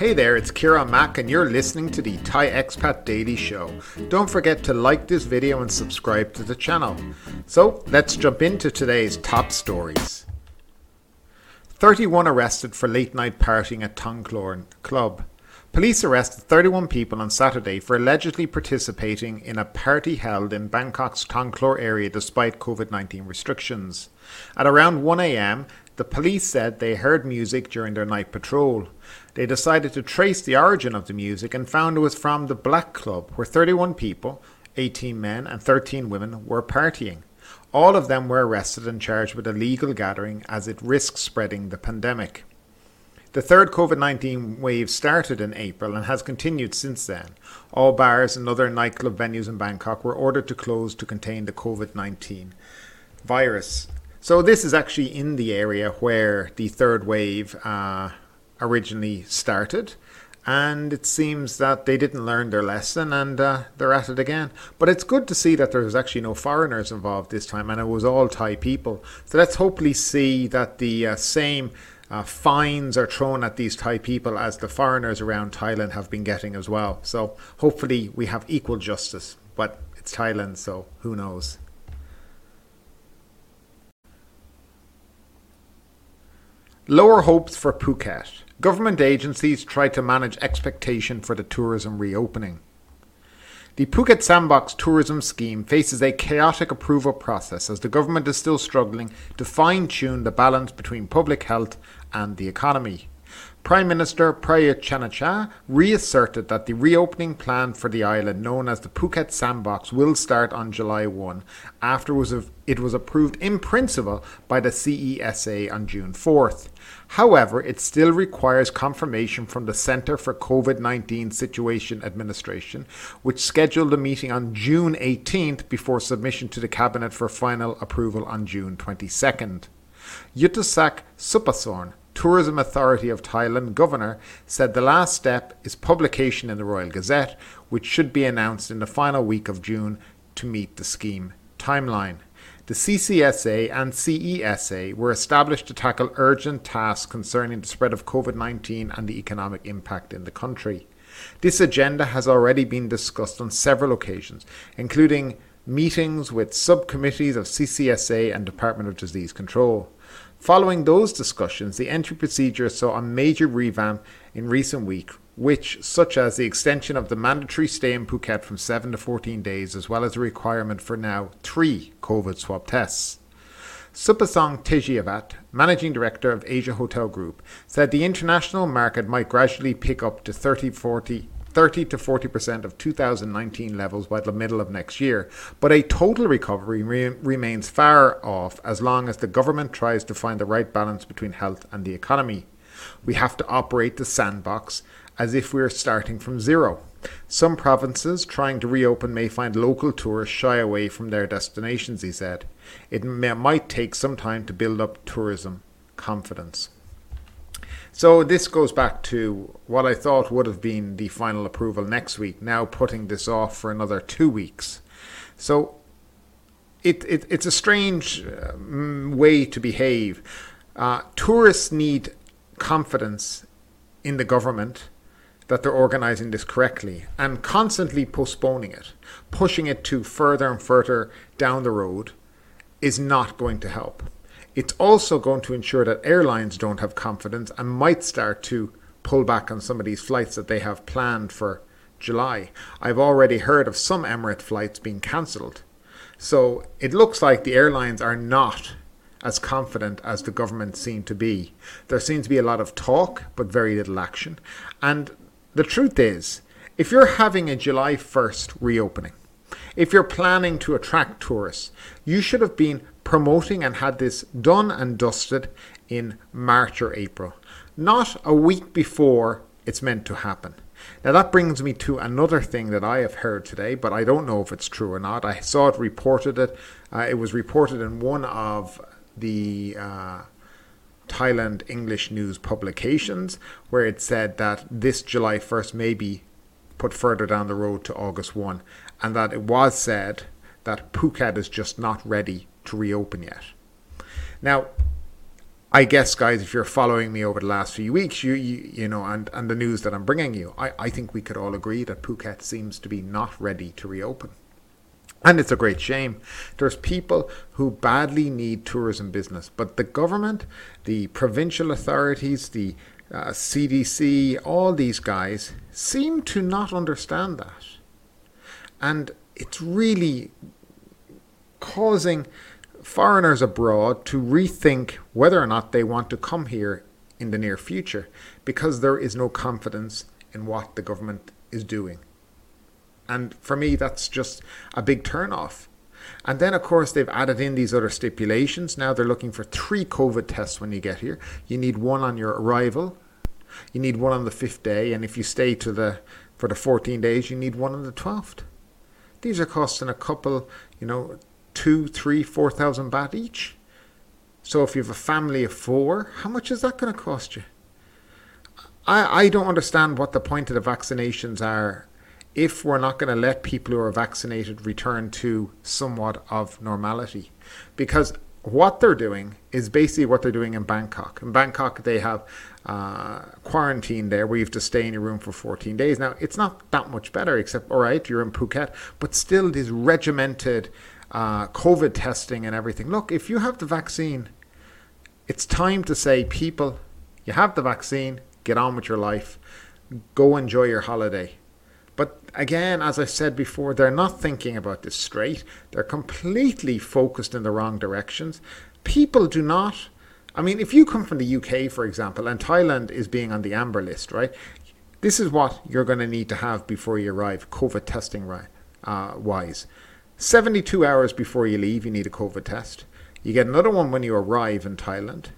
Hey there, it's Kira Mack, and you're listening to the Thai Expat Daily Show. Don't forget to like this video and subscribe to the channel. So, let's jump into today's top stories. 31 arrested for late night partying at Thong Lor Club. Police arrested 31 people on Saturday for allegedly participating in a party held in Bangkok's Thong Lor area despite COVID 19 restrictions. At around 1am, the police said they heard music during their night patrol. They decided to trace the origin of the music and found it was from the Black Club, where 31 people, 18 men and 13 women, were partying. All of them were arrested and charged with illegal gathering as it risks spreading the pandemic. The third COVID 19 wave started in April and has continued since then. All bars and other nightclub venues in Bangkok were ordered to close to contain the COVID 19 virus. So, this is actually in the area where the third wave uh, originally started. And it seems that they didn't learn their lesson and uh, they're at it again. But it's good to see that there was actually no foreigners involved this time and it was all Thai people. So let's hopefully see that the uh, same uh, fines are thrown at these Thai people as the foreigners around Thailand have been getting as well. So hopefully we have equal justice. But it's Thailand, so who knows? Lower hopes for Phuket. Government agencies try to manage expectation for the tourism reopening. The Phuket Sandbox tourism scheme faces a chaotic approval process as the government is still struggling to fine tune the balance between public health and the economy. Prime Minister Prayut Chan-o-cha reasserted that the reopening plan for the island, known as the Phuket Sandbox, will start on July 1 after it was approved in principle by the CESA on June 4th. However, it still requires confirmation from the Centre for COVID 19 Situation Administration, which scheduled a meeting on June 18th before submission to the Cabinet for final approval on June 22nd. Yuthasak Supasorn, Tourism Authority of Thailand governor, said the last step is publication in the Royal Gazette, which should be announced in the final week of June to meet the scheme timeline. The CCSA and CESA were established to tackle urgent tasks concerning the spread of COVID 19 and the economic impact in the country. This agenda has already been discussed on several occasions, including meetings with subcommittees of CCSA and Department of Disease Control. Following those discussions, the entry procedure saw a major revamp in recent weeks, which, such as the extension of the mandatory stay in Phuket from 7 to 14 days, as well as the requirement for now three COVID swab tests. Supasong Tejiavat, managing director of Asia Hotel Group, said the international market might gradually pick up to 30 40 30 to 40% of 2019 levels by the middle of next year, but a total recovery re- remains far off as long as the government tries to find the right balance between health and the economy. We have to operate the sandbox as if we are starting from zero. Some provinces trying to reopen may find local tourists shy away from their destinations, he said. It may, might take some time to build up tourism confidence. So this goes back to what I thought would have been the final approval next week, now putting this off for another two weeks. So it, it it's a strange uh, way to behave. Uh, tourists need confidence in the government that they're organising this correctly and constantly postponing it, pushing it to further and further down the road is not going to help. It's also going to ensure that airlines don't have confidence and might start to pull back on some of these flights that they have planned for July. I've already heard of some Emirate flights being cancelled. So it looks like the airlines are not as confident as the government seem to be. There seems to be a lot of talk, but very little action. And the truth is, if you're having a July 1st reopening, if you're planning to attract tourists, you should have been promoting and had this done and dusted in March or April, not a week before it's meant to happen. Now, that brings me to another thing that I have heard today, but I don't know if it's true or not. I saw it reported, it, uh, it was reported in one of the uh, Thailand English news publications, where it said that this July 1st may be put further down the road to August 1, and that it was said that Phuket is just not ready to reopen yet. Now, I guess, guys, if you're following me over the last few weeks, you you, you know, and, and the news that I'm bringing you, I, I think we could all agree that Phuket seems to be not ready to reopen. And it's a great shame. There's people who badly need tourism business, but the government, the provincial authorities, the uh, CDC, all these guys seem to not understand that. And it's really causing foreigners abroad to rethink whether or not they want to come here in the near future because there is no confidence in what the government is doing. And for me, that's just a big turn off. And then, of course, they've added in these other stipulations. Now they're looking for three COVID tests when you get here. You need one on your arrival, you need one on the fifth day, and if you stay to the for the 14 days, you need one on the 12th. These are costing a couple, you know, two, three, four thousand baht each. So if you have a family of four, how much is that going to cost you? I, I don't understand what the point of the vaccinations are if we're not going to let people who are vaccinated return to somewhat of normality. Because what they're doing is basically what they're doing in Bangkok. In Bangkok, they have uh, quarantine there where you have to stay in your room for 14 days. Now, it's not that much better, except, all right, you're in Phuket, but still, this regimented uh, COVID testing and everything. Look, if you have the vaccine, it's time to say, people, you have the vaccine, get on with your life, go enjoy your holiday. But again, as I said before, they're not thinking about this straight. They're completely focused in the wrong directions. People do not. I mean, if you come from the UK, for example, and Thailand is being on the amber list, right? This is what you're going to need to have before you arrive, COVID testing uh, wise. 72 hours before you leave, you need a COVID test. You get another one when you arrive in Thailand.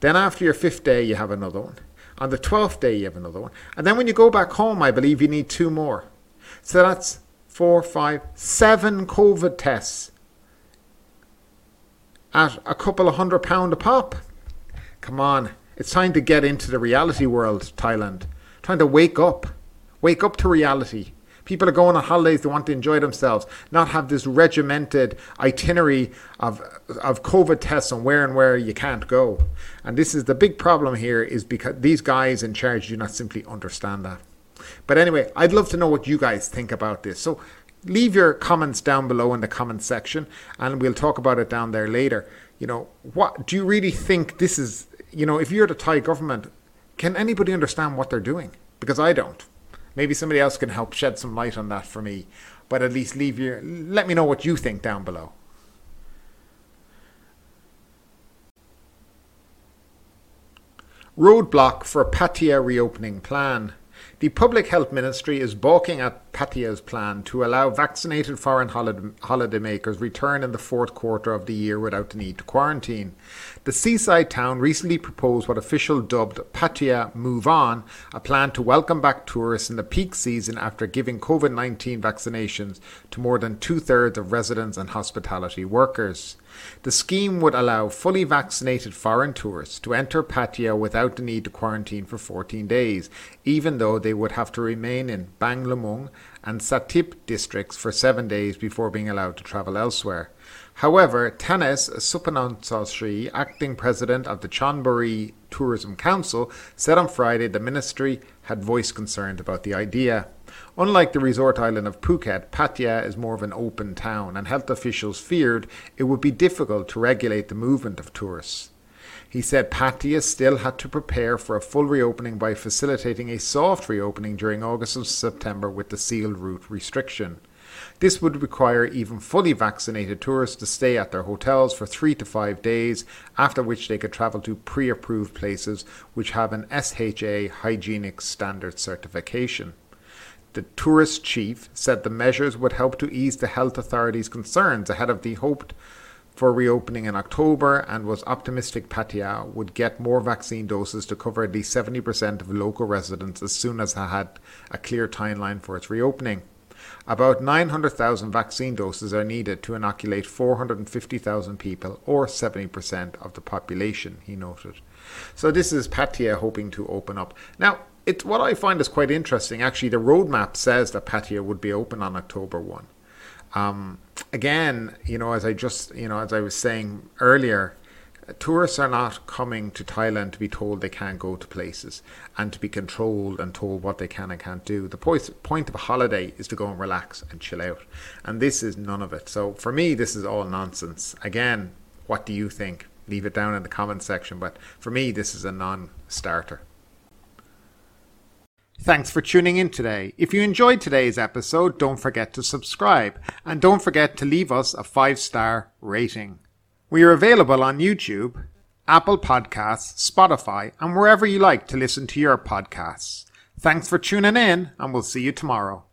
Then, after your fifth day, you have another one. On the 12th day, you have another one. And then when you go back home, I believe you need two more. So that's four, five, seven COVID tests at a couple of hundred pound a pop. Come on. It's time to get into the reality world, Thailand. Trying to wake up. Wake up to reality. People are going on holidays, they want to enjoy themselves, not have this regimented itinerary of, of COVID tests on where and where you can't go. And this is the big problem here is because these guys in charge do not simply understand that. But anyway, I'd love to know what you guys think about this. So leave your comments down below in the comments section and we'll talk about it down there later. You know, what do you really think this is, you know, if you're the Thai government, can anybody understand what they're doing? Because I don't. Maybe somebody else can help shed some light on that for me. But at least leave your let me know what you think down below. Roadblock for Pattaya reopening plan. The Public Health Ministry is balking at Pattaya's plan to allow vaccinated foreign holidaymakers return in the fourth quarter of the year without the need to quarantine. The seaside town recently proposed what officials dubbed Pattaya Move On, a plan to welcome back tourists in the peak season after giving COVID 19 vaccinations to more than two thirds of residents and hospitality workers. The scheme would allow fully vaccinated foreign tourists to enter Pattaya without the need to quarantine for 14 days, even though they would have to remain in Banglamung and Sattahip districts for seven days before being allowed to travel elsewhere. However, Thanet Supanansasri, acting president of the Chonburi Tourism Council, said on Friday the ministry had voiced concerns about the idea. Unlike the resort island of Phuket, Pattaya is more of an open town, and health officials feared it would be difficult to regulate the movement of tourists. He said Pattaya still had to prepare for a full reopening by facilitating a soft reopening during August and September with the sealed route restriction. This would require even fully vaccinated tourists to stay at their hotels for three to five days, after which they could travel to pre approved places which have an SHA hygienic standard certification. The tourist chief said the measures would help to ease the health authorities' concerns ahead of the hoped for reopening in October and was optimistic Pattaya would get more vaccine doses to cover at least 70% of local residents as soon as it had a clear timeline for its reopening. About 900,000 vaccine doses are needed to inoculate 450,000 people, or 70% of the population, he noted. So, this is Pattaya hoping to open up. Now, it's what I find is quite interesting. Actually, the roadmap says that Pattaya would be open on October 1. Um, again, you know, as I just, you know, as I was saying earlier, Tourists are not coming to Thailand to be told they can't go to places and to be controlled and told what they can and can't do. The point, point of a holiday is to go and relax and chill out. And this is none of it. So for me, this is all nonsense. Again, what do you think? Leave it down in the comment section. But for me, this is a non starter. Thanks for tuning in today. If you enjoyed today's episode, don't forget to subscribe and don't forget to leave us a five star rating. We are available on YouTube, Apple Podcasts, Spotify, and wherever you like to listen to your podcasts. Thanks for tuning in, and we'll see you tomorrow.